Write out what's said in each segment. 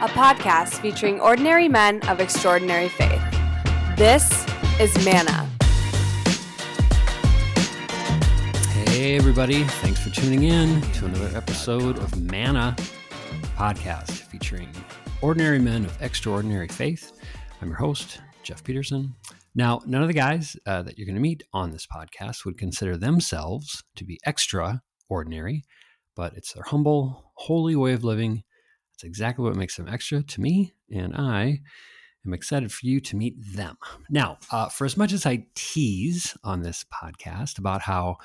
a podcast featuring ordinary men of extraordinary faith. This is Manna. Hey, everybody. Thanks for tuning in to another episode of Manna podcast featuring ordinary men of extraordinary faith. I'm your host, Jeff Peterson. Now, none of the guys uh, that you're going to meet on this podcast would consider themselves to be extraordinary, but it's their humble, holy way of living. That's exactly what makes them extra to me, and I am excited for you to meet them. Now, uh, for as much as I tease on this podcast about how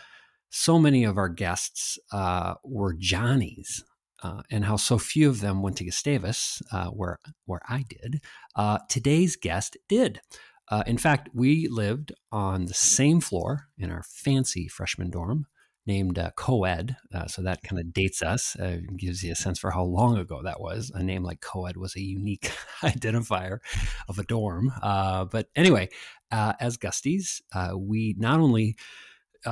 so many of our guests uh, were Johnnies, uh, and how so few of them went to Gustavus, uh, where where I did. Uh, today's guest did. Uh, in fact, we lived on the same floor in our fancy freshman dorm named uh, co-ed uh, so that kind of dates us uh, gives you a sense for how long ago that was a name like co-ed was a unique identifier of a dorm uh, but anyway uh, as gusties uh, we not only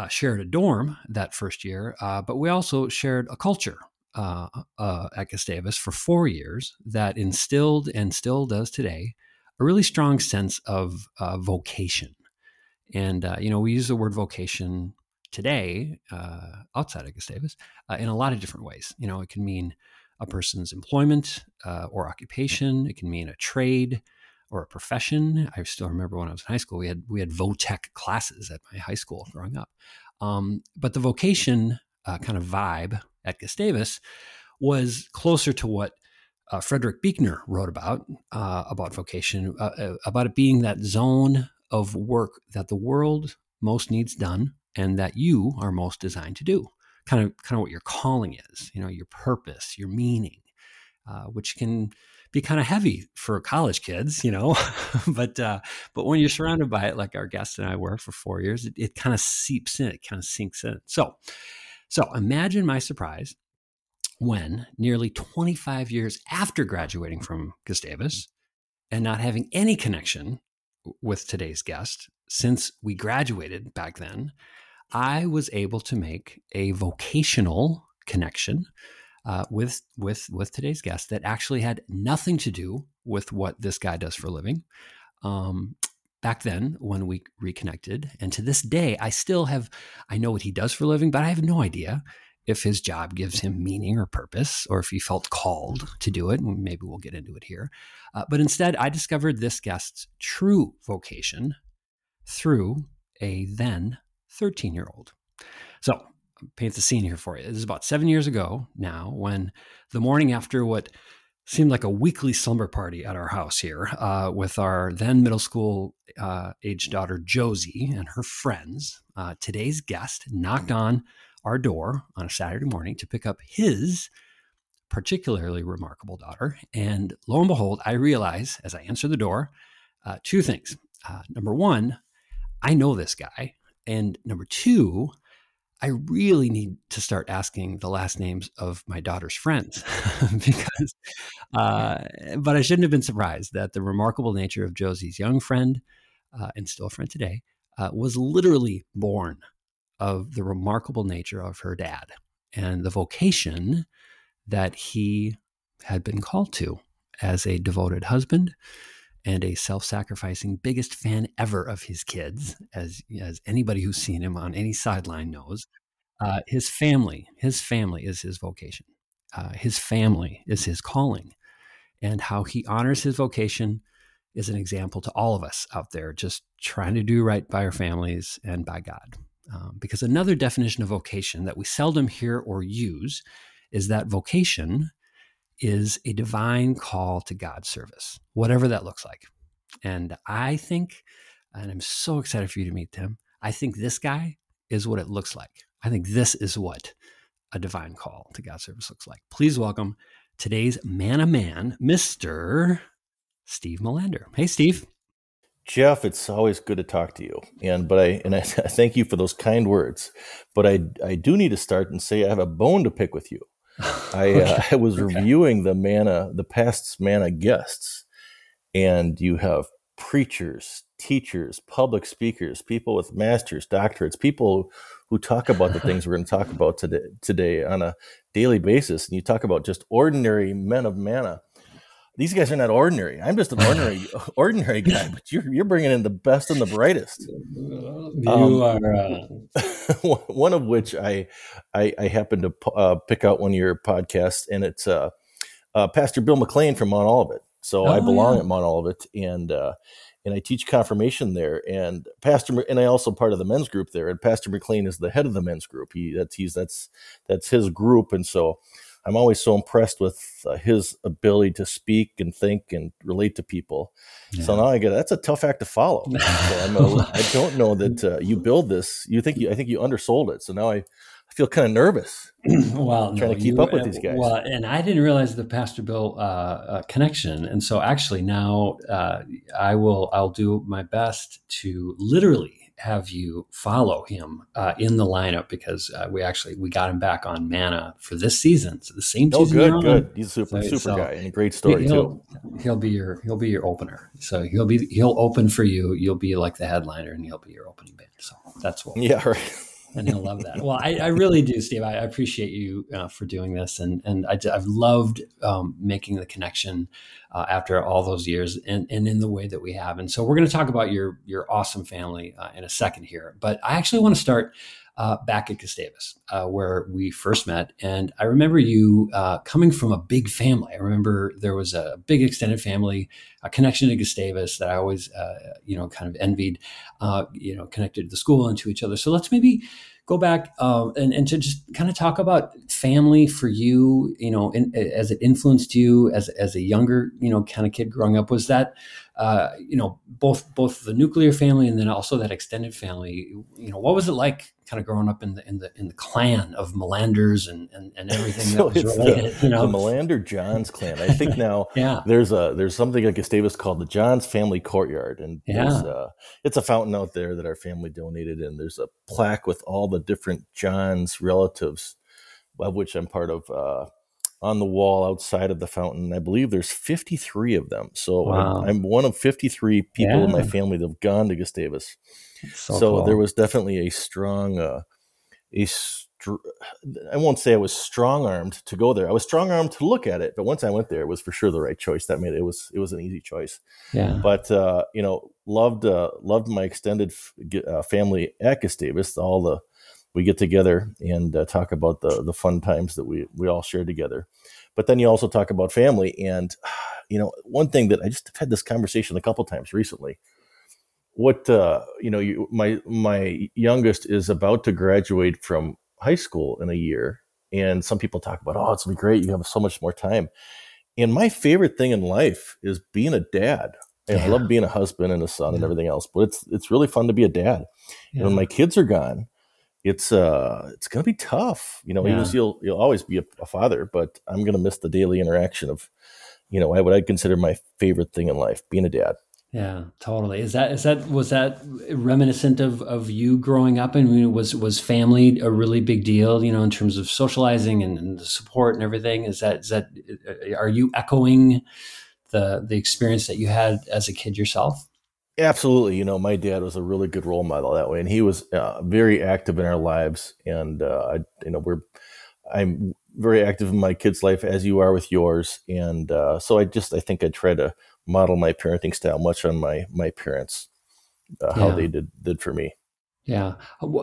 shared a dorm that first year but we also shared a culture at gustavus for four years that instilled and still does today a really strong sense of vocation. And, you know, we use the word vocation today uh, outside of Gustavus uh, in a lot of different ways. You know, it can mean a person's employment uh, or occupation, it can mean a trade or a profession. I still remember when I was in high school, we had we had votech classes at my high school growing up. Um, but the vocation uh, kind of vibe at Gustavus was closer to what uh, Frederick Buechner wrote about uh, about vocation, uh, uh, about it being that zone of work that the world most needs done, and that you are most designed to do. Kind of, kind of what your calling is. You know, your purpose, your meaning, uh, which can be kind of heavy for college kids. You know, but uh, but when you're surrounded by it, like our guest and I were for four years, it, it kind of seeps in. It kind of sinks in. So, so imagine my surprise when, nearly 25 years after graduating from Gustavus and not having any connection with today's guest, since we graduated back then, I was able to make a vocational connection uh, with with with today's guest that actually had nothing to do with what this guy does for a living. Um, back then, when we reconnected, and to this day, I still have I know what he does for a living, but I have no idea if his job gives him meaning or purpose, or if he felt called to do it. Maybe we'll get into it here. Uh, but instead, I discovered this guest's true vocation through a then 13 year old. So, paint the scene here for you. This is about seven years ago now, when the morning after what seemed like a weekly slumber party at our house here uh, with our then middle school uh, age daughter Josie and her friends. Uh, today's guest knocked on our door on a Saturday morning to pick up his particularly remarkable daughter. And lo and behold, I realize as I answer the door uh, two things. Uh, number one, I know this guy. And number two, I really need to start asking the last names of my daughter's friends because, uh, but I shouldn't have been surprised that the remarkable nature of Josie's young friend uh, and still a friend today uh, was literally born of the remarkable nature of her dad and the vocation that he had been called to as a devoted husband and a self-sacrificing biggest fan ever of his kids as as anybody who's seen him on any sideline knows. Uh, his family his family is his vocation. Uh, his family is his calling. And how he honors his vocation is an example to all of us out there just trying to do right by our families and by god. Um, because another definition of vocation that we seldom hear or use is that vocation is a divine call to God's service, whatever that looks like. And I think, and I'm so excited for you to meet him, I think this guy is what it looks like. I think this is what a divine call to God's service looks like. Please welcome today's man a man, Mr. Steve Melander. Hey, Steve. Jeff, it's always good to talk to you, and but I and I thank you for those kind words. But I I do need to start and say I have a bone to pick with you. I okay. uh, I was okay. reviewing the manna the past manna guests, and you have preachers, teachers, public speakers, people with masters, doctorates, people who talk about the things we're going to talk about today today on a daily basis, and you talk about just ordinary men of manna these guys are not ordinary. I'm just an ordinary ordinary guy, but you're you're bringing in the best and the brightest. You um, are uh... one of which I I, I happened to uh, pick out one of your podcasts, and it's uh, uh Pastor Bill McLean from Mount Olivet. So oh, I belong yeah. at Mount Olivet, and uh, and I teach confirmation there. And Pastor, and I also part of the men's group there. And Pastor McLean is the head of the men's group. He that's he's that's that's his group, and so I'm always so impressed with uh, his ability to speak and think and relate to people. Yeah. So now I get that's a tough act to follow. so I'm a, I don't know that uh, you build this. You think you, I think you undersold it. So now I, I feel kind of nervous. well, trying no, to keep you, up with these guys. Well, and I didn't realize the Pastor Bill uh, uh, connection, and so actually now uh, I will I'll do my best to literally have you follow him uh, in the lineup because uh, we actually we got him back on Manna for this season. So the same oh, good, good. He's a super, so, super so guy and a great story he'll, too. He'll be your he'll be your opener. So he'll be he'll open for you. You'll be like the headliner, and he'll be your opening band. So that's what. Yeah. Right and he'll love that. Well, I, I, really do, Steve. I, appreciate you uh, for doing this, and and I, have loved um, making the connection uh, after all those years, and and in the way that we have. And so we're going to talk about your your awesome family uh, in a second here, but I actually want to start. Uh, back at Gustavus, uh, where we first met. And I remember you uh, coming from a big family. I remember there was a big extended family, a connection to Gustavus that I always, you know, kind of envied, you know, connected to the school and to each other. So let's maybe go back uh, and, and to just kind of talk about family for you, you know, in, as it influenced you as, as a younger, you know, kind of kid growing up. Was that, uh, you know, both both the nuclear family and then also that extended family? You know, what was it like kind of growing up in the in the in the clan of Melanders and and, and everything so that was related. The, you know? the Melander Johns clan. I think now yeah. there's a there's something at Gustavus called the Johns Family Courtyard, and yeah. Uh, it's a fountain out there that our family donated, and there's a plaque with all the different Johns relatives, of which I'm part of. Uh, on the wall outside of the fountain. I believe there's 53 of them. So wow. I'm, I'm, one of 53 people yeah. in my family that have gone to Gustavus. So, so cool. there was definitely a strong, uh, a str- I won't say I was strong armed to go there. I was strong armed to look at it, but once I went there, it was for sure the right choice. That made it, it was it was an easy choice. Yeah. But uh, you know, loved uh, loved my extended f- uh, family at Gustavus. All the we get together and uh, talk about the the fun times that we we all share together. But then you also talk about family, and you know, one thing that I just had this conversation a couple times recently what uh, you know, you, my my youngest is about to graduate from high school in a year, and some people talk about, oh, it's gonna be great. You have so much more time. And my favorite thing in life is being a dad. And yeah. I love being a husband and a son yeah. and everything else, but it's it's really fun to be a dad. Yeah. And when my kids are gone, it's uh it's gonna be tough. You know, yeah. you'll you'll always be a, a, father, but I'm gonna miss the daily interaction of, you know, what I consider my favorite thing in life, being a dad. Yeah, totally. Is that is that was that reminiscent of of you growing up? I mean, was was family a really big deal? You know, in terms of socializing and, and the support and everything. Is that is that are you echoing the the experience that you had as a kid yourself? Absolutely. You know, my dad was a really good role model that way, and he was uh, very active in our lives. And uh, I, you know, we're I'm very active in my kid's life as you are with yours, and uh, so I just I think I try to model my parenting style much on my my parents, uh, how yeah. they did did for me. Yeah.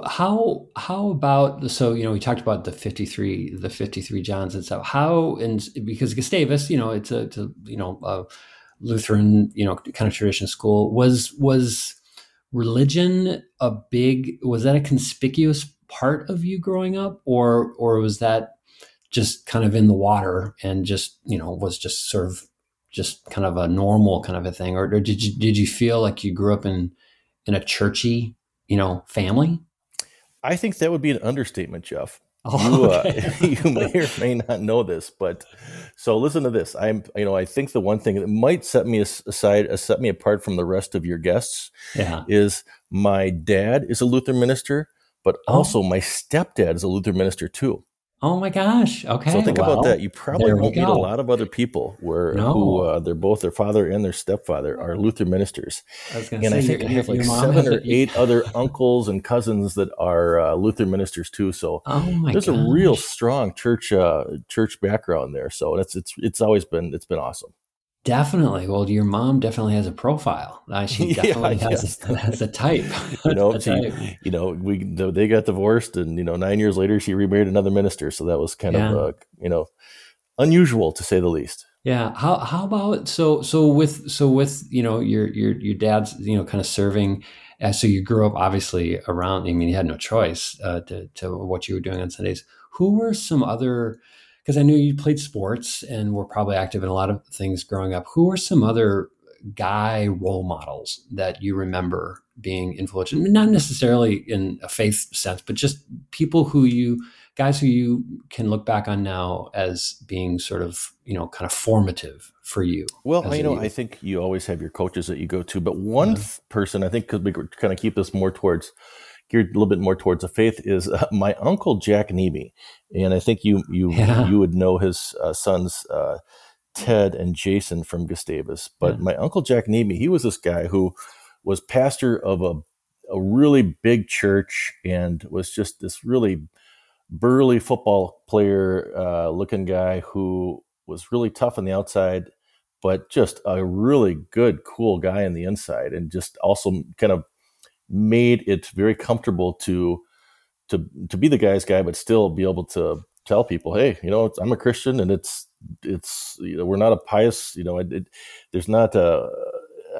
How how about so you know we talked about the fifty three the fifty three Johns and stuff. How and because Gustavus, you know, it's a, it's a you know a Lutheran you know kind of tradition school was was religion a big was that a conspicuous part of you growing up or or was that just kind of in the water and just you know was just sort of just kind of a normal kind of a thing, or, or did you did you feel like you grew up in in a churchy, you know, family? I think that would be an understatement, Jeff. Oh, you, uh, you may or may not know this, but so listen to this. I'm, you know, I think the one thing that might set me aside, uh, set me apart from the rest of your guests, yeah. is my dad is a Lutheran minister, but oh. also my stepdad is a Lutheran minister too. Oh my gosh! Okay, so think well, about that. You probably won't meet a lot of other people where no. who uh, they're both their father and their stepfather are Lutheran ministers. I and say, I think I have like seven or eight other uncles and cousins that are uh, Lutheran ministers too. So oh there's gosh. a real strong church uh, church background there. So it's it's it's always been it's been awesome. Definitely. Well, your mom definitely has a profile. Uh, she definitely yeah, has, yes. has, a type. you know, she, you know, we they got divorced, and you know, nine years later, she remarried another minister. So that was kind yeah. of, uh, you know, unusual to say the least. Yeah. How how about so so with so with you know your your your dad's you know kind of serving. Uh, so you grew up obviously around. I mean, you had no choice uh, to to what you were doing on Sundays. Who were some other because I knew you played sports and were probably active in a lot of things growing up. Who are some other guy role models that you remember being influential? Not necessarily in a faith sense, but just people who you guys who you can look back on now as being sort of you know kind of formative for you. Well, you know, I think you always have your coaches that you go to, but one yeah. person I think because we kind of keep this more towards geared a little bit more towards the faith is uh, my uncle Jack Neby, and I think you you yeah. you would know his uh, sons uh, Ted and Jason from Gustavus. But yeah. my uncle Jack Neby, he was this guy who was pastor of a a really big church and was just this really burly football player uh, looking guy who was really tough on the outside but just a really good cool guy on the inside and just also kind of made it very comfortable to to to be the guy's guy, but still be able to tell people, hey, you know, I'm a Christian, and it's it's you know we're not a pious, you know, it, it, there's not a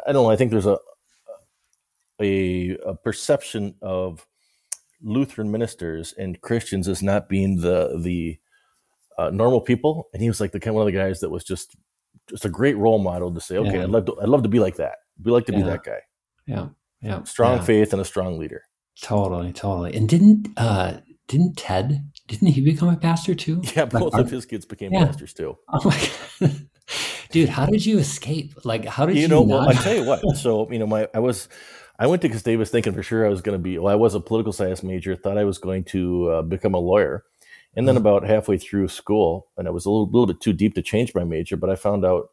I don't know. I think there's a a, a perception of Lutheran ministers and Christians as not being the the uh, normal people, and he was like the kind one of the guys that was just just a great role model to say, okay, yeah. I'd love to I'd love to be like that. Be like to yeah. be that guy. Yeah yeah, strong yeah. faith and a strong leader. Totally, totally. And didn't uh didn't Ted didn't he become a pastor too? Yeah, both like, of his kids became yeah. pastors too. Oh my God. Dude, how did you escape? Like, how did you, you know? Not... Well, I tell you what. So, you know, my I was, I went to Gustavus thinking for sure I was going to be. Well, I was a political science major. Thought I was going to uh, become a lawyer, and then mm-hmm. about halfway through school, and I was a little, little bit too deep to change my major. But I found out,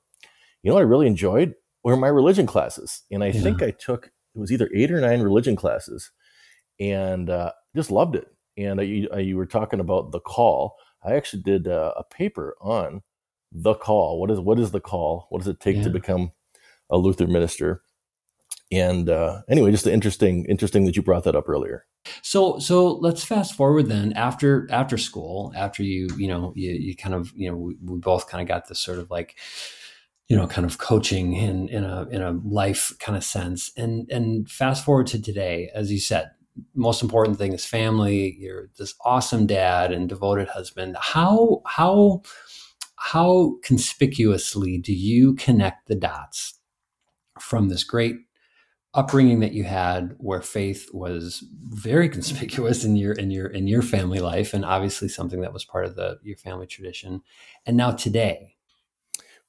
you know, what I really enjoyed were my religion classes, and I yeah. think I took it was either eight or nine religion classes, and uh, just loved it. And you, you were talking about the call. I actually did uh, a paper on the call. What is what is the call? What does it take yeah. to become a Lutheran minister? And uh, anyway, just interesting, interesting that you brought that up earlier. So, so let's fast forward then. After after school, after you you know you, you kind of you know we, we both kind of got this sort of like you know, kind of coaching in in a in a life kind of sense. And and fast forward to today, as you said, most important thing is family. You're this awesome dad and devoted husband. How how how conspicuously do you connect the dots from this great upbringing that you had where faith was very conspicuous in your in your in your family life and obviously something that was part of the your family tradition and now today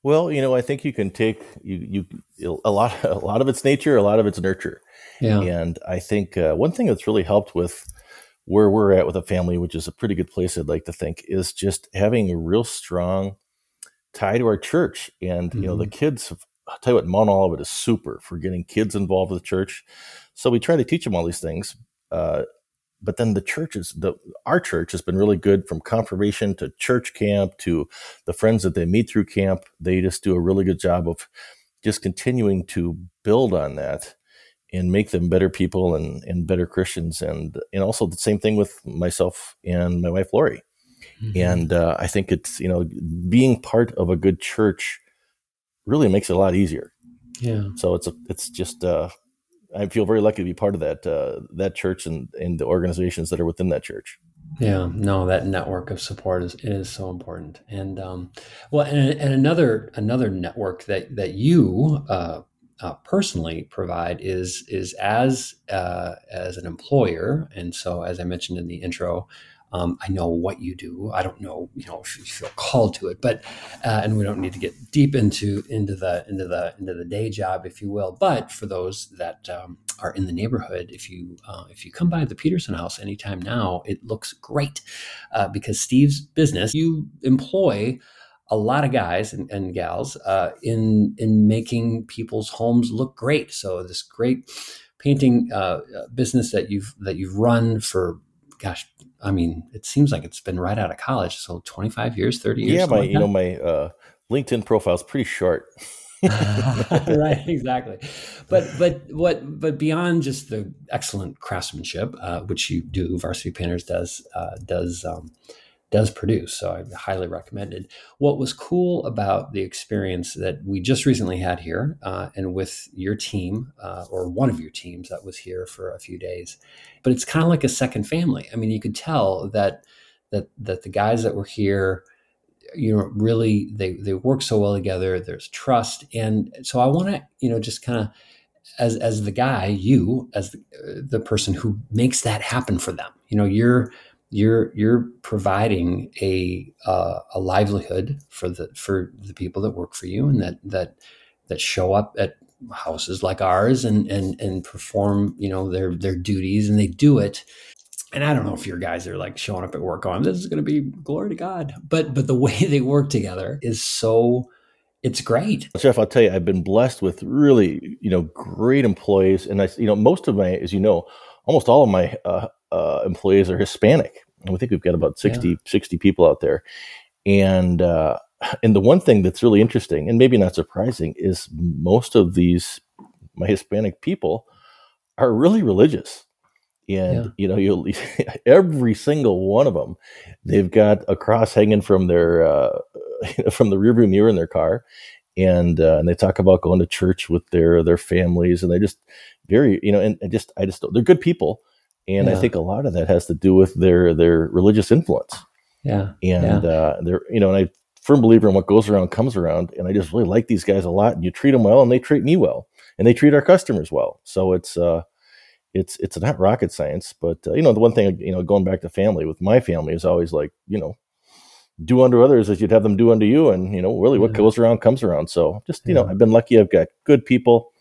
well, you know, I think you can take you you a lot a lot of it's nature, a lot of it's nurture. Yeah. And I think uh, one thing that's really helped with where we're at with a family, which is a pretty good place, I'd like to think, is just having a real strong tie to our church. And mm-hmm. you know, the mm-hmm. kids. I'll tell you what, Mount Olivet is super for getting kids involved with the church. So we try to teach them all these things. Uh, but then the churches the our church has been really good from confirmation to church camp to the friends that they meet through camp. They just do a really good job of just continuing to build on that and make them better people and, and better christians. And and also the same thing with myself and my wife lori. Mm-hmm. and uh, i think it's you know being part of a good church really makes it a lot easier. Yeah. So it's a it's just uh I feel very lucky to be part of that uh, that church and and the organizations that are within that church. Yeah, no, that network of support is is so important. And um, well, and, and another another network that that you uh, uh, personally provide is is as uh, as an employer. And so, as I mentioned in the intro, um, I know what you do. I don't know, you know, if you feel called to it, but uh, and we don't need to get deep into into the into the into the day job, if you will. But for those that um, are in the neighborhood, if you uh, if you come by the Peterson House anytime now, it looks great uh, because Steve's business you employ a lot of guys and, and gals uh, in in making people's homes look great. So this great painting uh, business that you've that you've run for gosh I mean, it seems like it's been right out of college. So 25 years, 30 years. Yeah, my, like you know, my uh, LinkedIn profile is pretty short. right, exactly. But but what but beyond just the excellent craftsmanship, uh, which you do, Varsity Painters does uh, does um, does produce. So I highly recommend it. What was cool about the experience that we just recently had here, uh, and with your team uh, or one of your teams that was here for a few days, but it's kind of like a second family. I mean, you could tell that that that the guys that were here you know really they they work so well together there's trust and so i want to you know just kind of as as the guy you as the, uh, the person who makes that happen for them you know you're you're you're providing a uh, a livelihood for the for the people that work for you and that that that show up at houses like ours and and and perform you know their their duties and they do it and I don't know if your guys are like showing up at work going, this is going to be glory to God. But but the way they work together is so it's great. Jeff, I'll tell you, I've been blessed with really, you know, great employees. And I, you know, most of my, as you know, almost all of my uh, uh, employees are Hispanic. We think we've got about 60, yeah. 60 people out there. And, uh, and the one thing that's really interesting and maybe not surprising is most of these, my Hispanic people are really religious and yeah. you know you'll every single one of them they've got a cross hanging from their uh, from the rearview mirror in their car and uh, and they talk about going to church with their their families and they just very you know and, and just i just they're good people and yeah. i think a lot of that has to do with their their religious influence yeah and yeah. uh they're you know and i firm believer in what goes around comes around and i just really like these guys a lot and you treat them well and they treat me well and they treat our customers well so it's uh it's it's not rocket science, but uh, you know the one thing you know going back to family with my family is always like you know do unto others as you'd have them do unto you, and you know really what yeah. goes around comes around. So just you know I've been lucky. I've got good people,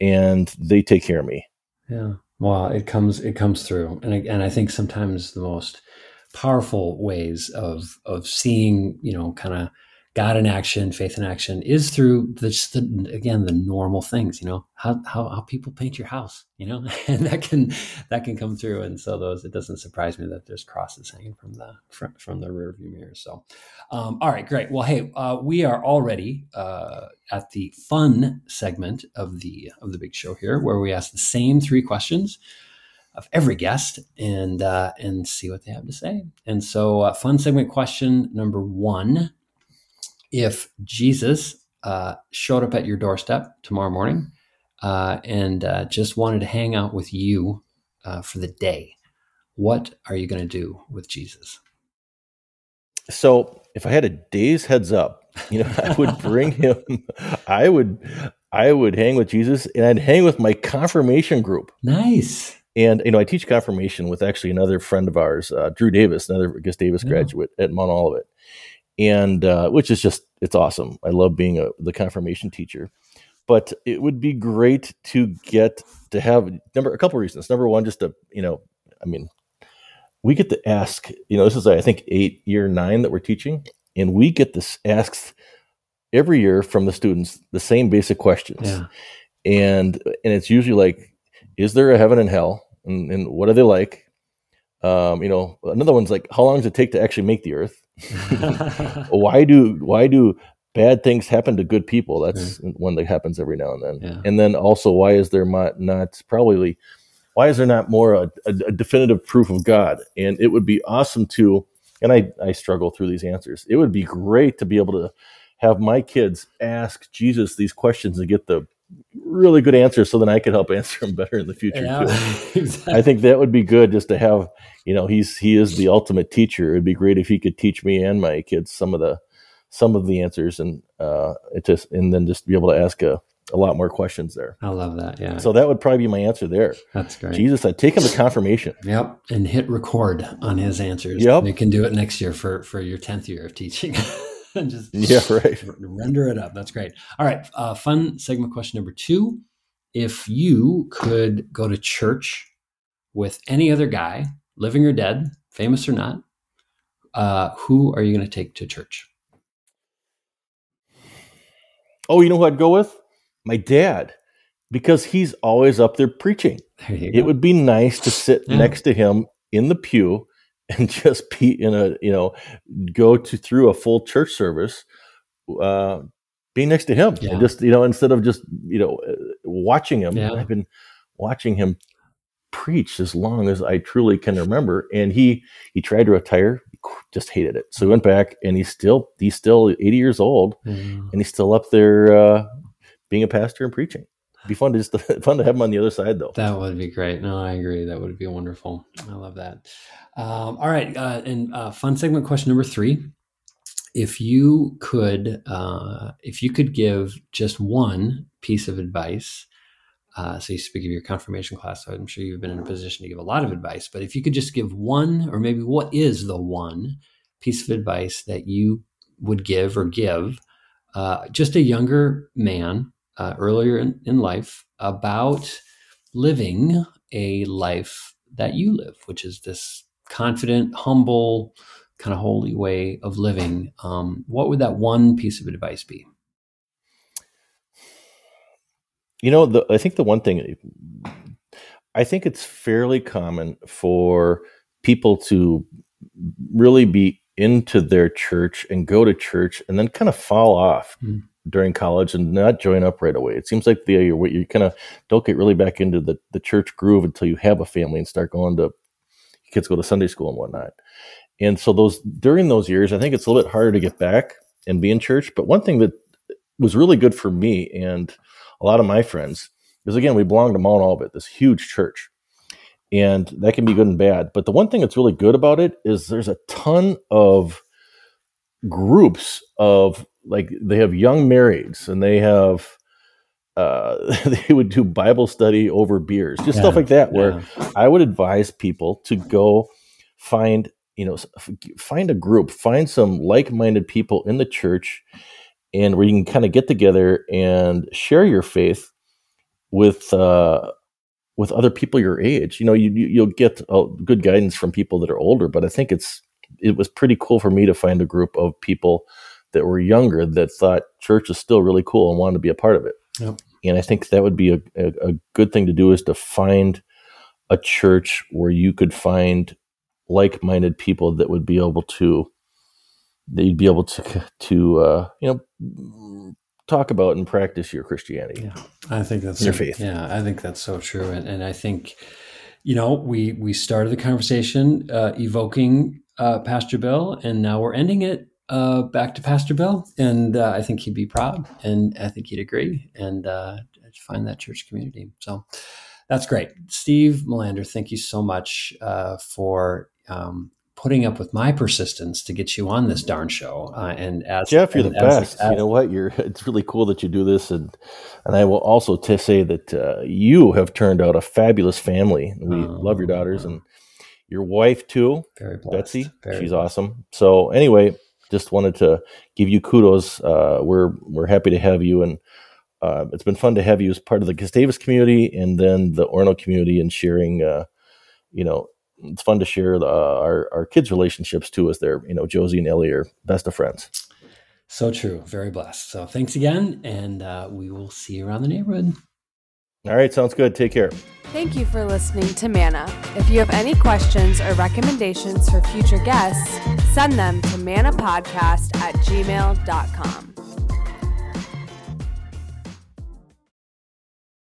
and they take care of me. Yeah, well, it comes it comes through, and I, and I think sometimes the most powerful ways of of seeing you know kind of God in action, faith in action is through just the, again the normal things, you know, how, how how people paint your house, you know, and that can that can come through. And so those it doesn't surprise me that there's crosses hanging from the from, from the rear view mirror. So, um, all right, great. Well, hey, uh, we are already uh, at the fun segment of the of the big show here, where we ask the same three questions of every guest and uh, and see what they have to say. And so, uh, fun segment question number one if Jesus uh, showed up at your doorstep tomorrow morning uh, and uh, just wanted to hang out with you uh, for the day, what are you going to do with Jesus? So, if I had a day's heads up, you know, I would bring him. I would, I would hang with Jesus, and I'd hang with my confirmation group. Nice. And you know, I teach confirmation with actually another friend of ours, uh, Drew Davis, another Gustavus yeah. graduate at Mount Olivet and uh, which is just it's awesome. I love being a, the confirmation teacher, but it would be great to get to have number a couple reasons. Number one, just to you know, I mean, we get to ask. You know, this is I think eight year nine that we're teaching, and we get this asked every year from the students the same basic questions, yeah. and and it's usually like, is there a heaven and hell, and, and what are they like? Um, you know, another one's like, how long does it take to actually make the earth? why do why do bad things happen to good people? That's yeah. one that happens every now and then. Yeah. And then also, why is there not, not probably why is there not more a, a, a, definitive proof of God? And it would be awesome to, and I I struggle through these answers. It would be great to be able to have my kids ask Jesus these questions and get the really good answers so then I could help answer them better in the future yeah, too. exactly. I think that would be good just to have, you know, he's he is the ultimate teacher. It'd be great if he could teach me and my kids some of the some of the answers and uh it just and then just be able to ask a, a lot more questions there. I love that. Yeah. So that would probably be my answer there. That's great. Jesus, I'd take him to confirmation. Yep. And hit record on his answers. Yep. You can do it next year for for your 10th year of teaching. and just yeah, right. Render it up. That's great. All right. Uh, fun segment question number two. If you could go to church with any other guy, living or dead, famous or not, uh, who are you going to take to church? Oh, you know who I'd go with? My dad, because he's always up there preaching. There it would be nice to sit yeah. next to him in the pew and just be in a you know go to through a full church service uh, being next to him. Yeah. And just you know, instead of just you know uh, watching him, Yeah. I've been watching him preach as long as I truly can remember. And he he tried to retire, just hated it. So he went back, and he's still he's still 80 years old, Yeah. and he's still up there uh, being a pastor and preaching. It'd be fun to just fun to have him on the other side though. That would be great. No, I agree. That would be wonderful. I love that. Um, all right. Uh, and uh, fun segment question number three. If you could, uh, if you could give just one piece of advice, uh, so you speak of your confirmation class, so I'm sure you've been in a position to give a lot of advice, but if you could just give one, or maybe what is the one piece of advice that you would give or give uh, just a younger man uh, earlier in, in life about living a life that you live, which is this confident, humble, kind of holy way of living. Um, what would that one piece of advice be? You know, the, I think the one thing, I think it's fairly common for people to really be into their church and go to church and then kind of fall off Mm. During college and not join up right away. It seems like the you you kind of don't get really back into the, the church groove until you have a family and start going to kids go to Sunday school and whatnot. And so those during those years, I think it's a little bit harder to get back and be in church. But one thing that was really good for me and a lot of my friends is again we belong to Mount Olivet, this huge church, and that can be good and bad. But the one thing that's really good about it is there's a ton of groups of like they have young marrieds and they have uh, they would do Bible study over beers, just stuff like that. Where Yeah. I would advise people to go find, you know, find a group, find some like-minded people in the church, and where you can kind of get together and share your faith with uh, with other people your age. You know, you, you you'll get uh, good guidance from people that are older, but I think it's it was pretty cool for me to find a group of people that were younger that thought church is still really cool and wanted to be a part of it. Yep. And I think that would be a, a, a good thing to do is to find a church where you could find like-minded people that would be able to that you'd be able to to uh, you know talk about and practice your Christianity. Yeah, I think that's Your so- faith. Yeah, I think that's so true, and, and I think you know we we started the conversation uh, evoking uh, Pastor Bill, and now we're ending it uh, back to Pastor Bill, and uh, I think he'd be proud, and I think he'd agree, and uh, find that church community. So that's great, Steve Melander. Thank you so much uh, for. Um, putting up with my persistence to get you on this darn show uh, and as Jeff, you're the and as- best. you know what? You're. It's really cool that you do this, and and I will also to say that uh, you have turned out a fabulous family. We Oh, love your daughters and your wife too, very blessed, Betsy. very She's blessed. awesome. So anyway, just wanted to give you kudos. Uh, we're we're happy to have you, and uh, it's been fun to have you as part of the Gustavus community and then the Orono community, and sharing. Uh, you know, it's fun to share the, our our kids' relationships too, as they're you know Josie and Ellie are best of friends. So true. Very blessed. So thanks again, and uh, we will see you around the neighborhood. All right, sounds good. Take care. Thank you for listening to Manna. If you have any questions or recommendations for future guests, send them to manapodcast at gmail.com.